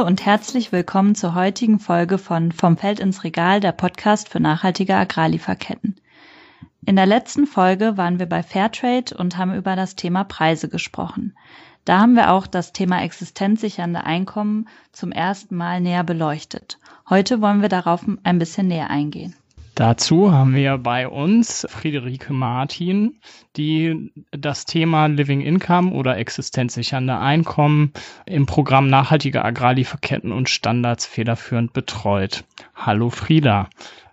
Hallo und herzlich willkommen zur heutigen Folge von Vom Feld ins Regal, der Podcast für nachhaltige Agrarlieferketten. In der letzten Folge waren wir bei Fairtrade und haben über das Thema Preise gesprochen. Da haben wir auch das Thema existenzsichernde Einkommen zum ersten Mal näher beleuchtet. Heute wollen wir darauf ein bisschen näher eingehen. Dazu haben wir bei uns Friederike Martin, die das Thema Living Income oder existenzsichernde Einkommen im Programm Nachhaltige Agrarlieferketten und Standards federführend betreut. Hallo Frieda.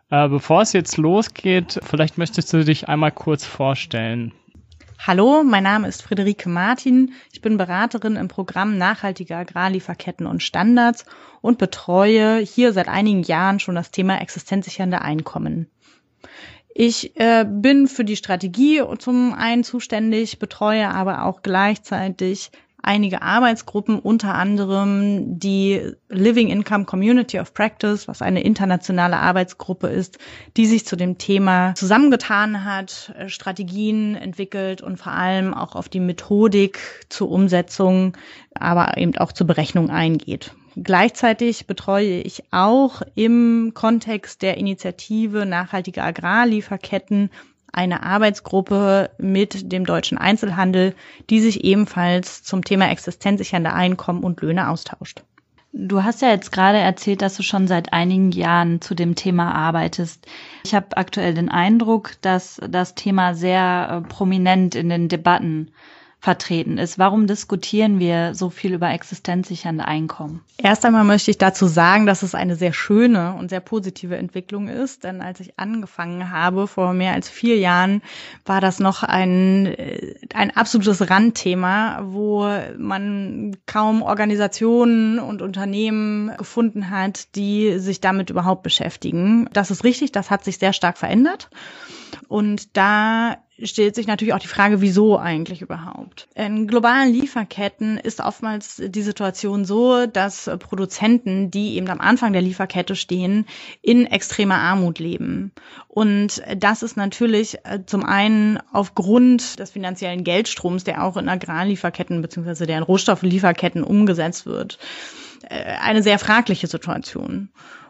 Äh, bevor es jetzt losgeht, vielleicht möchtest du dich einmal kurz vorstellen. Hallo, mein Name ist Friederike Martin. Ich bin Beraterin im Programm Nachhaltige Agrarlieferketten und Standards und betreue hier seit einigen Jahren schon das Thema existenzsichernde Einkommen. Ich äh, bin für die Strategie zum einen zuständig, betreue aber auch gleichzeitig einige Arbeitsgruppen, unter anderem die Living Income Community of Practice, was eine internationale Arbeitsgruppe ist, die sich zu dem Thema zusammengetan hat, äh, Strategien entwickelt und vor allem auch auf die Methodik zur Umsetzung, aber eben auch zur Berechnung eingeht. Gleichzeitig betreue ich auch im Kontext der Initiative Nachhaltige Agrarlieferketten eine Arbeitsgruppe mit dem deutschen Einzelhandel, die sich ebenfalls zum Thema existenzsichernde Einkommen und Löhne austauscht. Du hast ja jetzt gerade erzählt, dass du schon seit einigen Jahren zu dem Thema arbeitest. Ich habe aktuell den Eindruck, dass das Thema sehr äh, prominent in den Debatten vertreten ist. Warum diskutieren wir so viel über existenzsichernde Einkommen? Erst einmal möchte ich dazu sagen, dass es eine sehr schöne und sehr positive Entwicklung ist, denn als ich angefangen habe vor mehr als vier Jahren, war das noch ein, äh, ein absolutes Randthema, wo man kaum Organisationen und Unternehmen gefunden hat, die sich damit überhaupt beschäftigen. Das ist richtig, das hat sich sehr stark verändert. Und da stellt sich natürlich auch die Frage, wieso eigentlich überhaupt? In globalen Lieferketten ist oftmals die Situation so, dass Produzenten, die eben am Anfang der Lieferkette stehen, in extremer Armut leben. Und das ist natürlich äh, zum einen aufgrund des finanziellen Geldstroms, der auch in Agrarlieferketten beziehungsweise der in Rohstofflieferketten umgesetzt wird, äh, eine sehr fragliche Situation.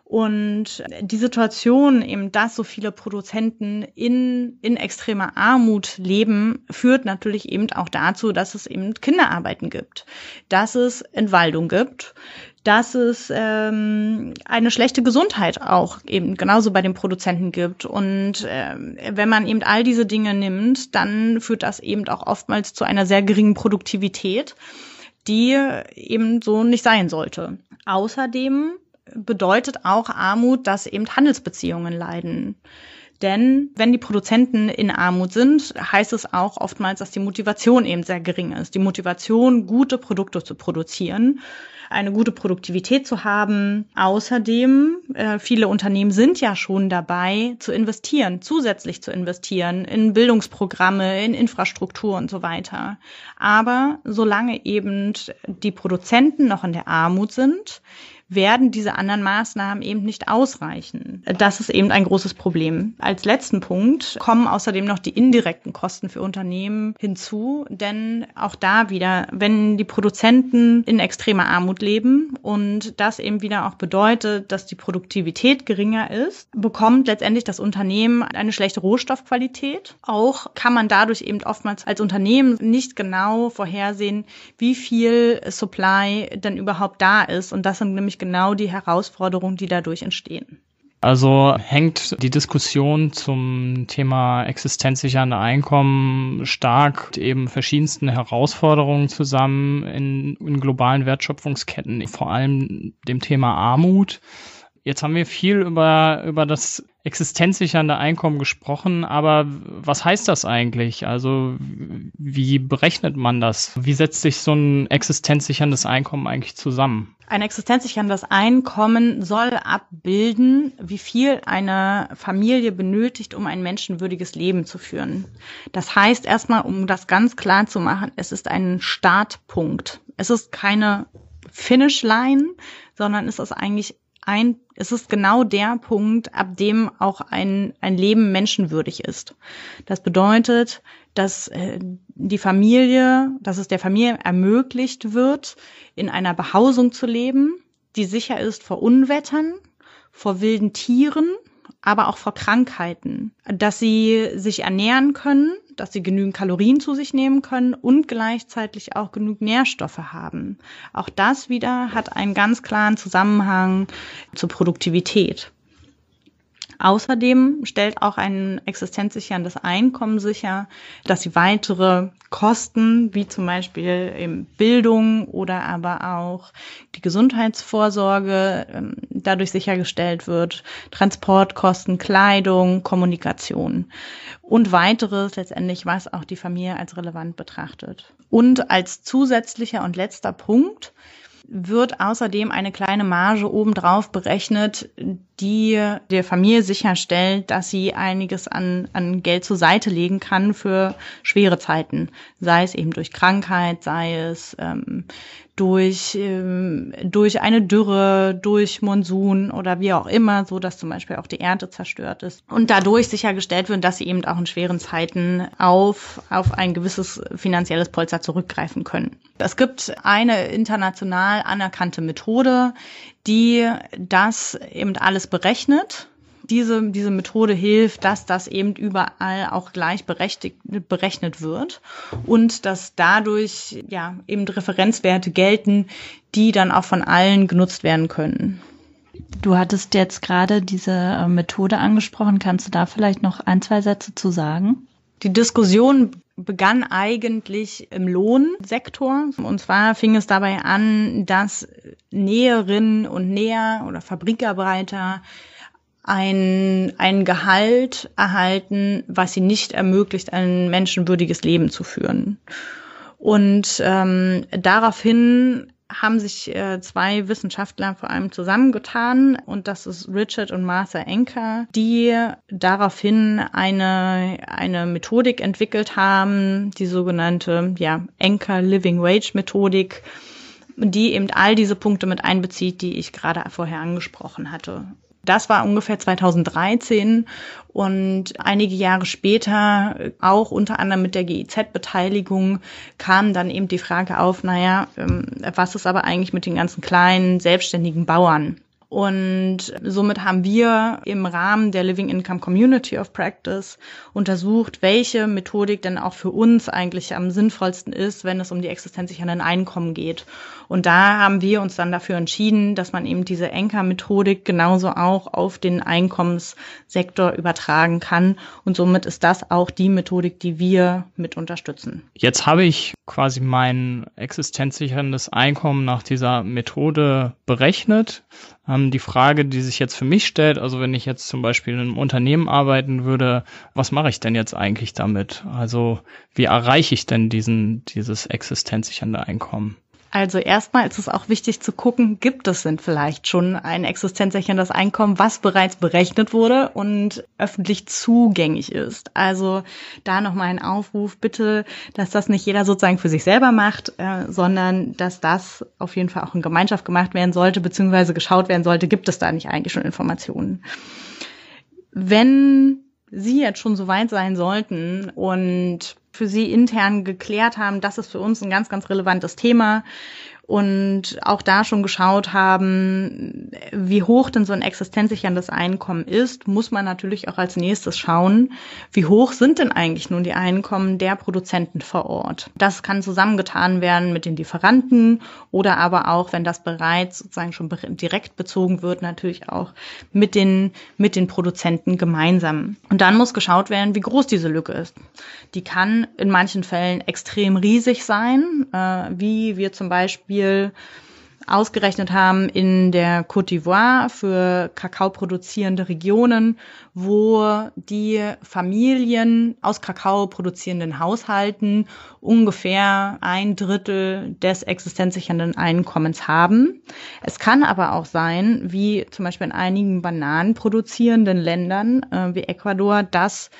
Und die Situation, eben, dass so viele Produzenten in, in extremer Armut leben, führt natürlich eben auch dazu, dass es eben Kinderarbeiten gibt, dass es Entwaldung gibt, dass es ähm, eine schlechte Gesundheit auch eben genauso bei den Produzenten gibt. Und äh, wenn man eben all diese Dinge nimmt, dann führt das eben auch oftmals zu einer sehr geringen Produktivität, die eben so nicht sein sollte. Außerdem bedeutet auch Armut, dass eben Handelsbeziehungen leiden. Denn wenn die Produzenten in Armut sind, heißt es auch oftmals, dass die Motivation eben sehr gering ist. Die Motivation, gute Produkte zu produzieren, eine gute Produktivität zu haben. Außerdem, äh, viele Unternehmen sind ja schon dabei zu investieren, zusätzlich zu investieren in Bildungsprogramme, in Infrastruktur und so weiter. Aber solange eben die Produzenten noch in der Armut sind, werden diese anderen Maßnahmen eben nicht ausreichen. Das ist eben ein großes Problem. Als letzten Punkt kommen außerdem noch die indirekten Kosten für Unternehmen hinzu, denn auch da wieder, wenn die Produzenten in extremer Armut leben und das eben wieder auch bedeutet, dass die Produktivität geringer ist, bekommt letztendlich das Unternehmen eine schlechte Rohstoffqualität. Auch kann man dadurch eben oftmals als Unternehmen nicht genau vorhersehen, wie viel Supply denn überhaupt da ist. Und das sind nämlich genau die Herausforderungen, die dadurch entstehen. Also hängt die Diskussion zum Thema existenzsichernde Einkommen stark eben verschiedensten Herausforderungen zusammen in, in globalen Wertschöpfungsketten, vor allem dem Thema Armut. Jetzt haben wir viel über, über das existenzsichernde Einkommen gesprochen, aber was heißt das eigentlich? Also wie berechnet man das? Wie setzt sich so ein existenzsicherndes Einkommen eigentlich zusammen? Ein existenzsicherndes Einkommen soll abbilden, wie viel eine Familie benötigt, um ein menschenwürdiges Leben zu führen. Das heißt erstmal, um das ganz klar zu machen, es ist ein Startpunkt. Es ist keine Finishline, sondern es ist eigentlich ein, es ist genau der Punkt, ab dem auch ein, ein Leben menschenwürdig ist. Das bedeutet, dass äh, die Familie, dass es der Familie ermöglicht wird, in einer Behausung zu leben, die sicher ist vor Unwettern, vor wilden Tieren, aber auch vor Krankheiten, dass sie sich ernähren können, dass sie genügend Kalorien zu sich nehmen können und gleichzeitig auch genug Nährstoffe haben. Auch das wieder hat einen ganz klaren Zusammenhang zur Produktivität. Außerdem stellt auch ein existenzsicherndes Einkommen sicher, dass sie weitere Kosten, wie zum Beispiel Bildung oder aber auch die Gesundheitsvorsorge, ähm, dadurch sichergestellt wird, Transportkosten, Kleidung, Kommunikation und weiteres letztendlich, was auch die Familie als relevant betrachtet. Und als zusätzlicher und letzter Punkt wird außerdem eine kleine Marge obendrauf berechnet, die der Familie sicherstellt, dass sie einiges an, an Geld zur Seite legen kann für schwere Zeiten, sei es eben durch Krankheit, sei es ähm, durch, ähm, durch eine Dürre, durch Monsun oder wie auch immer, so dass zum Beispiel auch die Ernte zerstört ist. Und dadurch sichergestellt wird, dass sie eben auch in schweren Zeiten auf, auf ein gewisses finanzielles Polster zurückgreifen können. Es gibt eine international anerkannte Methode, die das eben alles berechnet diese, diese Methode hilft, dass das eben überall auch gleich berechnet wird und dass dadurch ja eben Referenzwerte gelten, die dann auch von allen genutzt werden können. Du hattest jetzt gerade diese äh, Methode angesprochen. Kannst du da vielleicht noch ein, zwei Sätze zu sagen? Die Diskussion begann eigentlich im Lohnsektor. Und zwar fing es dabei an, dass Näherinnen und Näher oder Fabrikarbeiter ein, ein Gehalt erhalten, was sie nicht ermöglicht, ein menschenwürdiges Leben zu führen. Und ähm, daraufhin haben sich äh, zwei Wissenschaftler vor allem zusammengetan und das ist Richard und Martha Enker, die daraufhin eine, eine Methodik entwickelt haben, die sogenannte ja, Enker Living Wage Methodik, die eben all diese Punkte mit einbezieht, die ich gerade vorher angesprochen hatte. Das war ungefähr 2013 und einige Jahre später, auch unter anderem mit der GIZ-Beteiligung, kam dann eben die Frage auf, naja, ähm, was ist aber eigentlich mit den ganzen kleinen selbstständigen Bauern? Und somit haben wir im Rahmen der Living Income Community of Practice untersucht, welche Methodik denn auch für uns eigentlich am sinnvollsten ist, wenn es um die existenzsichernden Einkommen geht. Und da haben wir uns dann dafür entschieden, dass man eben diese Enker-Methodik genauso auch auf den Einkommenssektor übertragen kann. Und somit ist das auch die Methodik, die wir mit unterstützen. Jetzt habe ich quasi mein existenzsicherndes Einkommen nach dieser Methode berechnet. Ähm, die Frage, die sich jetzt für mich stellt, also wenn ich jetzt zum Beispiel in einem Unternehmen arbeiten würde, was mache ich denn jetzt eigentlich damit? Also wie erreiche ich denn diesen, dieses existenzsichernde Einkommen? Also erstmal ist es auch wichtig zu gucken, gibt es denn vielleicht schon ein existenzsicherndes Einkommen, was bereits berechnet wurde und öffentlich zugänglich ist. Also da nochmal ein Aufruf, bitte, dass das nicht jeder sozusagen für sich selber macht, äh, sondern dass das auf jeden Fall auch in Gemeinschaft gemacht werden sollte, beziehungsweise geschaut werden sollte, gibt es da nicht eigentlich schon Informationen. Wenn Sie jetzt schon so weit sein sollten und für Sie intern geklärt haben, das ist für uns ein ganz, ganz relevantes Thema und auch da schon geschaut haben, wie hoch denn so ein existenzsicherndes Einkommen ist, muss man natürlich auch als nächstes schauen, wie hoch sind denn eigentlich nun die Einkommen der Produzenten vor Ort. Das kann zusammengetan werden mit den Lieferanten oder aber auch, wenn das bereits sozusagen schon direkt bezogen wird, natürlich auch mit den, mit den Produzenten gemeinsam. Und dann muss geschaut werden, wie groß diese Lücke ist. Die kann in manchen Fällen extrem riesig sein, äh, wie wir zum Beispiel Beispiel ausgerechnet haben in der Côte d'Ivoire für Kakao Regionen, wo die Familien aus Kakao Haushalten ungefähr ein Drittel des existenzsichernden Einkommens haben. Es kann aber auch sein, wie zum Beispiel in einigen Bananen Ländern äh, wie Ecuador, dass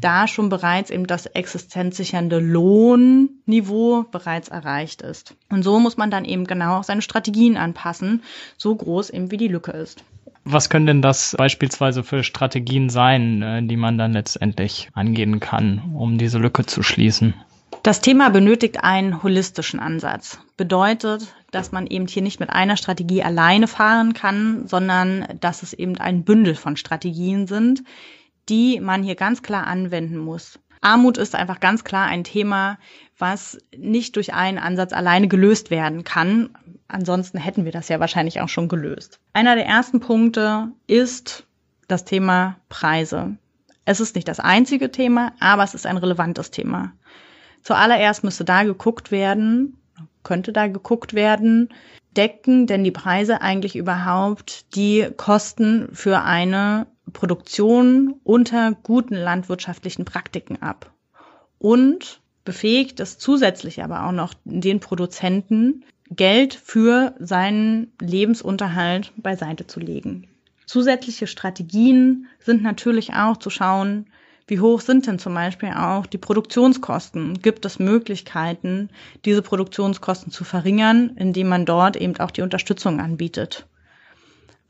da schon bereits eben das existenzsichernde Lohnniveau bereits erreicht ist. Und so muss man dann eben genau seine Strategien anpassen, so groß eben wie die Lücke ist. Was können denn das beispielsweise für Strategien sein, äh, die man dann letztendlich angehen kann, um diese Lücke zu schließen? Das Thema benötigt einen holistischen Ansatz. Bedeutet, dass man eben hier nicht mit einer Strategie alleine fahren kann, sondern dass es eben ein Bündel von Strategien sind, die man hier ganz klar anwenden muss. Armut ist einfach ganz klar ein Thema, was nicht durch einen Ansatz alleine gelöst werden kann. Ansonsten hätten wir das ja wahrscheinlich auch schon gelöst. Einer der ersten Punkte ist das Thema Preise. Es ist nicht das einzige Thema, aber es ist ein relevantes Thema. Zuallererst müsste da geguckt werden, könnte da geguckt werden, decken denn die Preise eigentlich überhaupt die Kosten für eine Produktion unter guten landwirtschaftlichen Praktiken ab? Und befähigt es zusätzlich aber auch noch den Produzenten, Geld für seinen Lebensunterhalt beiseite zu legen. Zusätzliche Strategien sind natürlich auch zu schauen, wie hoch sind denn zum Beispiel auch die Produktionskosten? Gibt es Möglichkeiten, diese Produktionskosten zu verringern, indem man dort eben auch die Unterstützung anbietet?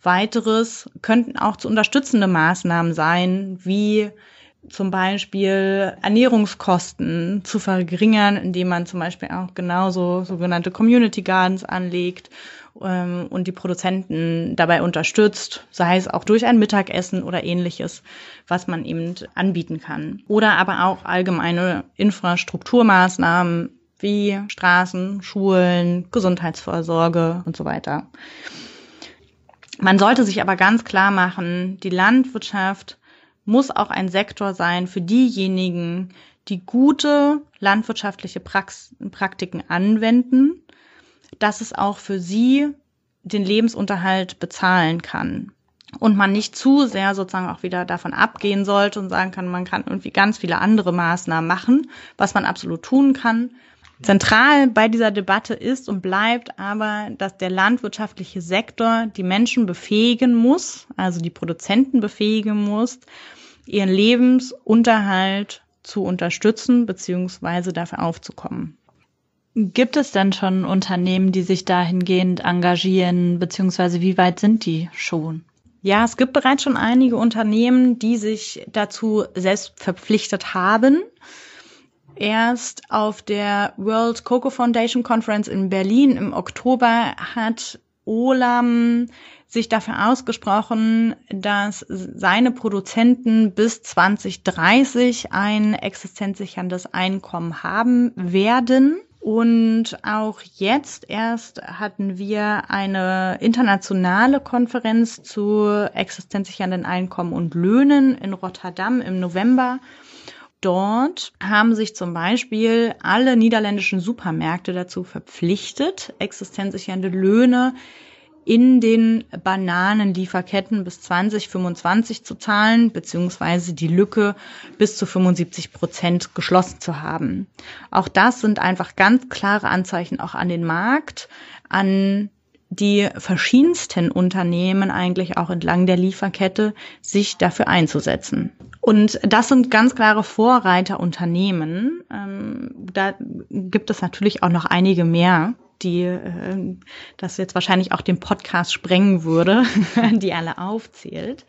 Weiteres könnten auch zu unterstützende Maßnahmen sein, wie zum Beispiel Ernährungskosten zu verringern, indem man zum Beispiel auch genauso sogenannte Community Gardens anlegt ähm, und die Produzenten dabei unterstützt, sei es auch durch ein Mittagessen oder ähnliches, was man eben anbieten kann. Oder aber auch allgemeine Infrastrukturmaßnahmen wie Straßen, Schulen, Gesundheitsvorsorge und so weiter. Man sollte sich aber ganz klar machen, die Landwirtschaft muss auch ein Sektor sein für diejenigen, die gute landwirtschaftliche Prax Praktiken anwenden, dass es auch für sie den Lebensunterhalt bezahlen kann. Und man nicht zu sehr sozusagen auch wieder davon abgehen sollte und sagen kann, man kann irgendwie ganz viele andere Maßnahmen machen, was man absolut tun kann. Zentral bei dieser Debatte ist und bleibt aber, dass der landwirtschaftliche Sektor die Menschen befähigen muss, also die Produzenten befähigen muss, ihren Lebensunterhalt zu unterstützen beziehungsweise dafür aufzukommen. Gibt es denn schon Unternehmen, die sich dahingehend engagieren, beziehungsweise wie weit sind die schon? Ja, es gibt bereits schon einige Unternehmen, die sich dazu selbst verpflichtet haben. Erst auf der World Cocoa Foundation Conference in Berlin im Oktober hat Olam sich dafür ausgesprochen, dass seine Produzenten bis 2030 ein existenzsicherndes Einkommen haben werden. Und auch jetzt erst hatten wir eine internationale Konferenz zu existenzsichernden Einkommen und Löhnen in Rotterdam im November. Dort haben sich zum Beispiel alle niederländischen Supermärkte dazu verpflichtet, existenzsichernde Löhne in den Bananenlieferketten bis 2025 zu zahlen, beziehungsweise die Lücke bis zu 75 Prozent geschlossen zu haben. Auch das sind einfach ganz klare Anzeichen auch an den Markt, an die verschiedensten Unternehmen eigentlich auch entlang der Lieferkette sich dafür einzusetzen. Und das sind ganz klare Vorreiterunternehmen. Ähm, da gibt es natürlich auch noch einige mehr, die äh, das jetzt wahrscheinlich auch den Podcast sprengen würde, die alle aufzählt.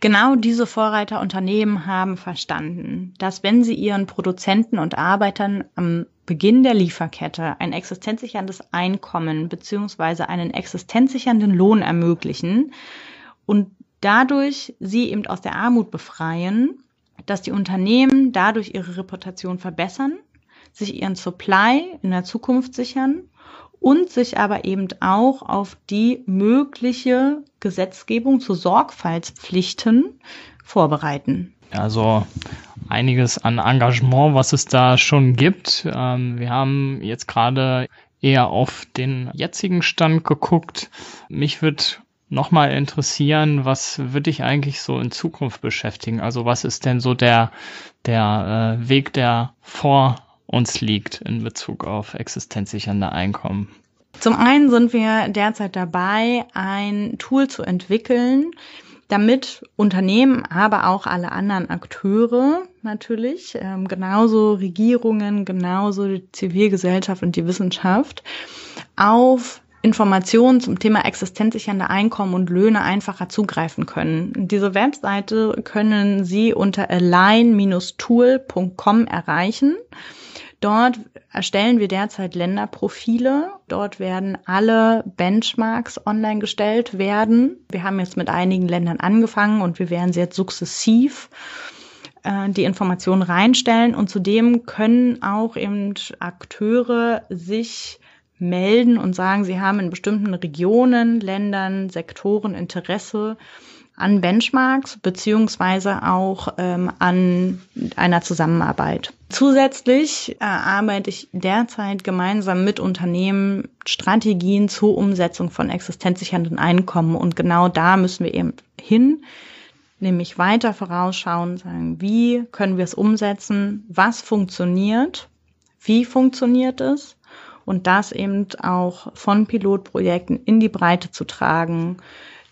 Genau diese Vorreiterunternehmen haben verstanden, dass wenn sie ihren Produzenten und Arbeitern am Beginn der Lieferkette ein existenzsicherndes Einkommen beziehungsweise einen existenzsichernden Lohn ermöglichen und dadurch sie eben aus der Armut befreien, dass die Unternehmen dadurch ihre Reputation verbessern, sich ihren Supply in der Zukunft sichern und sich aber eben auch auf die mögliche Gesetzgebung zu Sorgfaltspflichten vorbereiten. Also einiges an Engagement, was es da schon gibt. Ähm, wir haben jetzt gerade eher auf den jetzigen Stand geguckt. Mich wird nochmal interessieren, was würde dich eigentlich so in Zukunft beschäftigen? Also was ist denn so der, der äh, Weg, der vor uns liegt in Bezug auf existenzsichernde Einkommen? Zum einen sind wir derzeit dabei, ein Tool zu entwickeln, damit Unternehmen, aber auch alle anderen Akteure natürlich, ähm, genauso Regierungen, genauso die Zivilgesellschaft und die Wissenschaft auf Informationen zum Thema existenzsichernde Einkommen und Löhne einfacher zugreifen können. Diese Webseite können Sie unter align-tool.com erreichen. Dort erstellen wir derzeit Länderprofile. Dort werden alle Benchmarks online gestellt werden. Wir haben jetzt mit einigen Ländern angefangen und wir werden sie jetzt sukzessiv äh, die Informationen reinstellen und zudem können auch eben Akteure sich melden und sagen, sie haben in bestimmten Regionen, Ländern, Sektoren Interesse an Benchmarks beziehungsweise auch ähm, an einer Zusammenarbeit. Zusätzlich äh, arbeite ich derzeit gemeinsam mit Unternehmen Strategien zur Umsetzung von existenzsichernden Einkommen und genau da müssen wir eben hin, nämlich weiter vorausschauen, sagen, wie können wir es umsetzen, was funktioniert, wie funktioniert es und das eben auch von Pilotprojekten in die Breite zu tragen.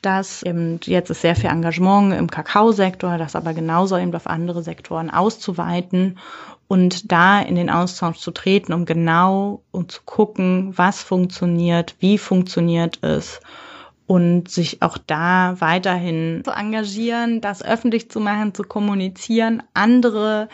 Das eben, jetzt ist sehr viel Engagement im Kakaosektor, das aber genauso eben auf andere Sektoren auszuweiten und da in den Austausch zu treten, um genau um zu gucken, was funktioniert, wie funktioniert es und sich auch da weiterhin zu engagieren, das öffentlich zu machen, zu kommunizieren, andere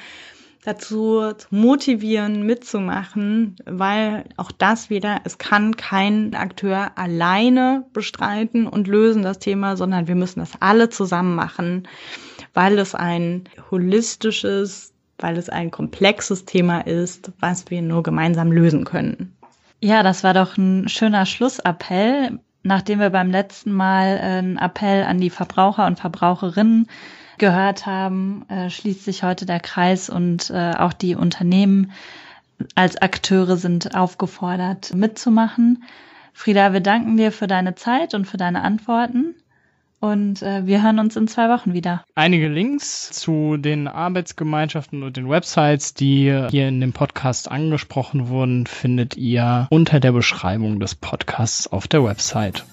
dazu zu motivieren, mitzumachen, weil auch das wieder, es kann kein Akteur alleine bestreiten und lösen das Thema, sondern wir müssen das alle zusammen machen, weil es ein holistisches, weil es ein komplexes Thema ist, was wir nur gemeinsam lösen können. Ja, das war doch ein schöner Schlussappell nachdem wir beim letzten Mal einen Appell an die Verbraucher und Verbraucherinnen gehört haben, äh, schließt sich heute der Kreis und äh, auch die Unternehmen als Akteure sind aufgefordert mitzumachen. Frieda, wir danken dir für deine Zeit und für deine Antworten. Und äh, wir hören uns in zwei Wochen wieder. Einige Links zu den Arbeitsgemeinschaften und den Websites, die hier in dem Podcast angesprochen wurden, findet ihr unter der Beschreibung des Podcasts auf der Website.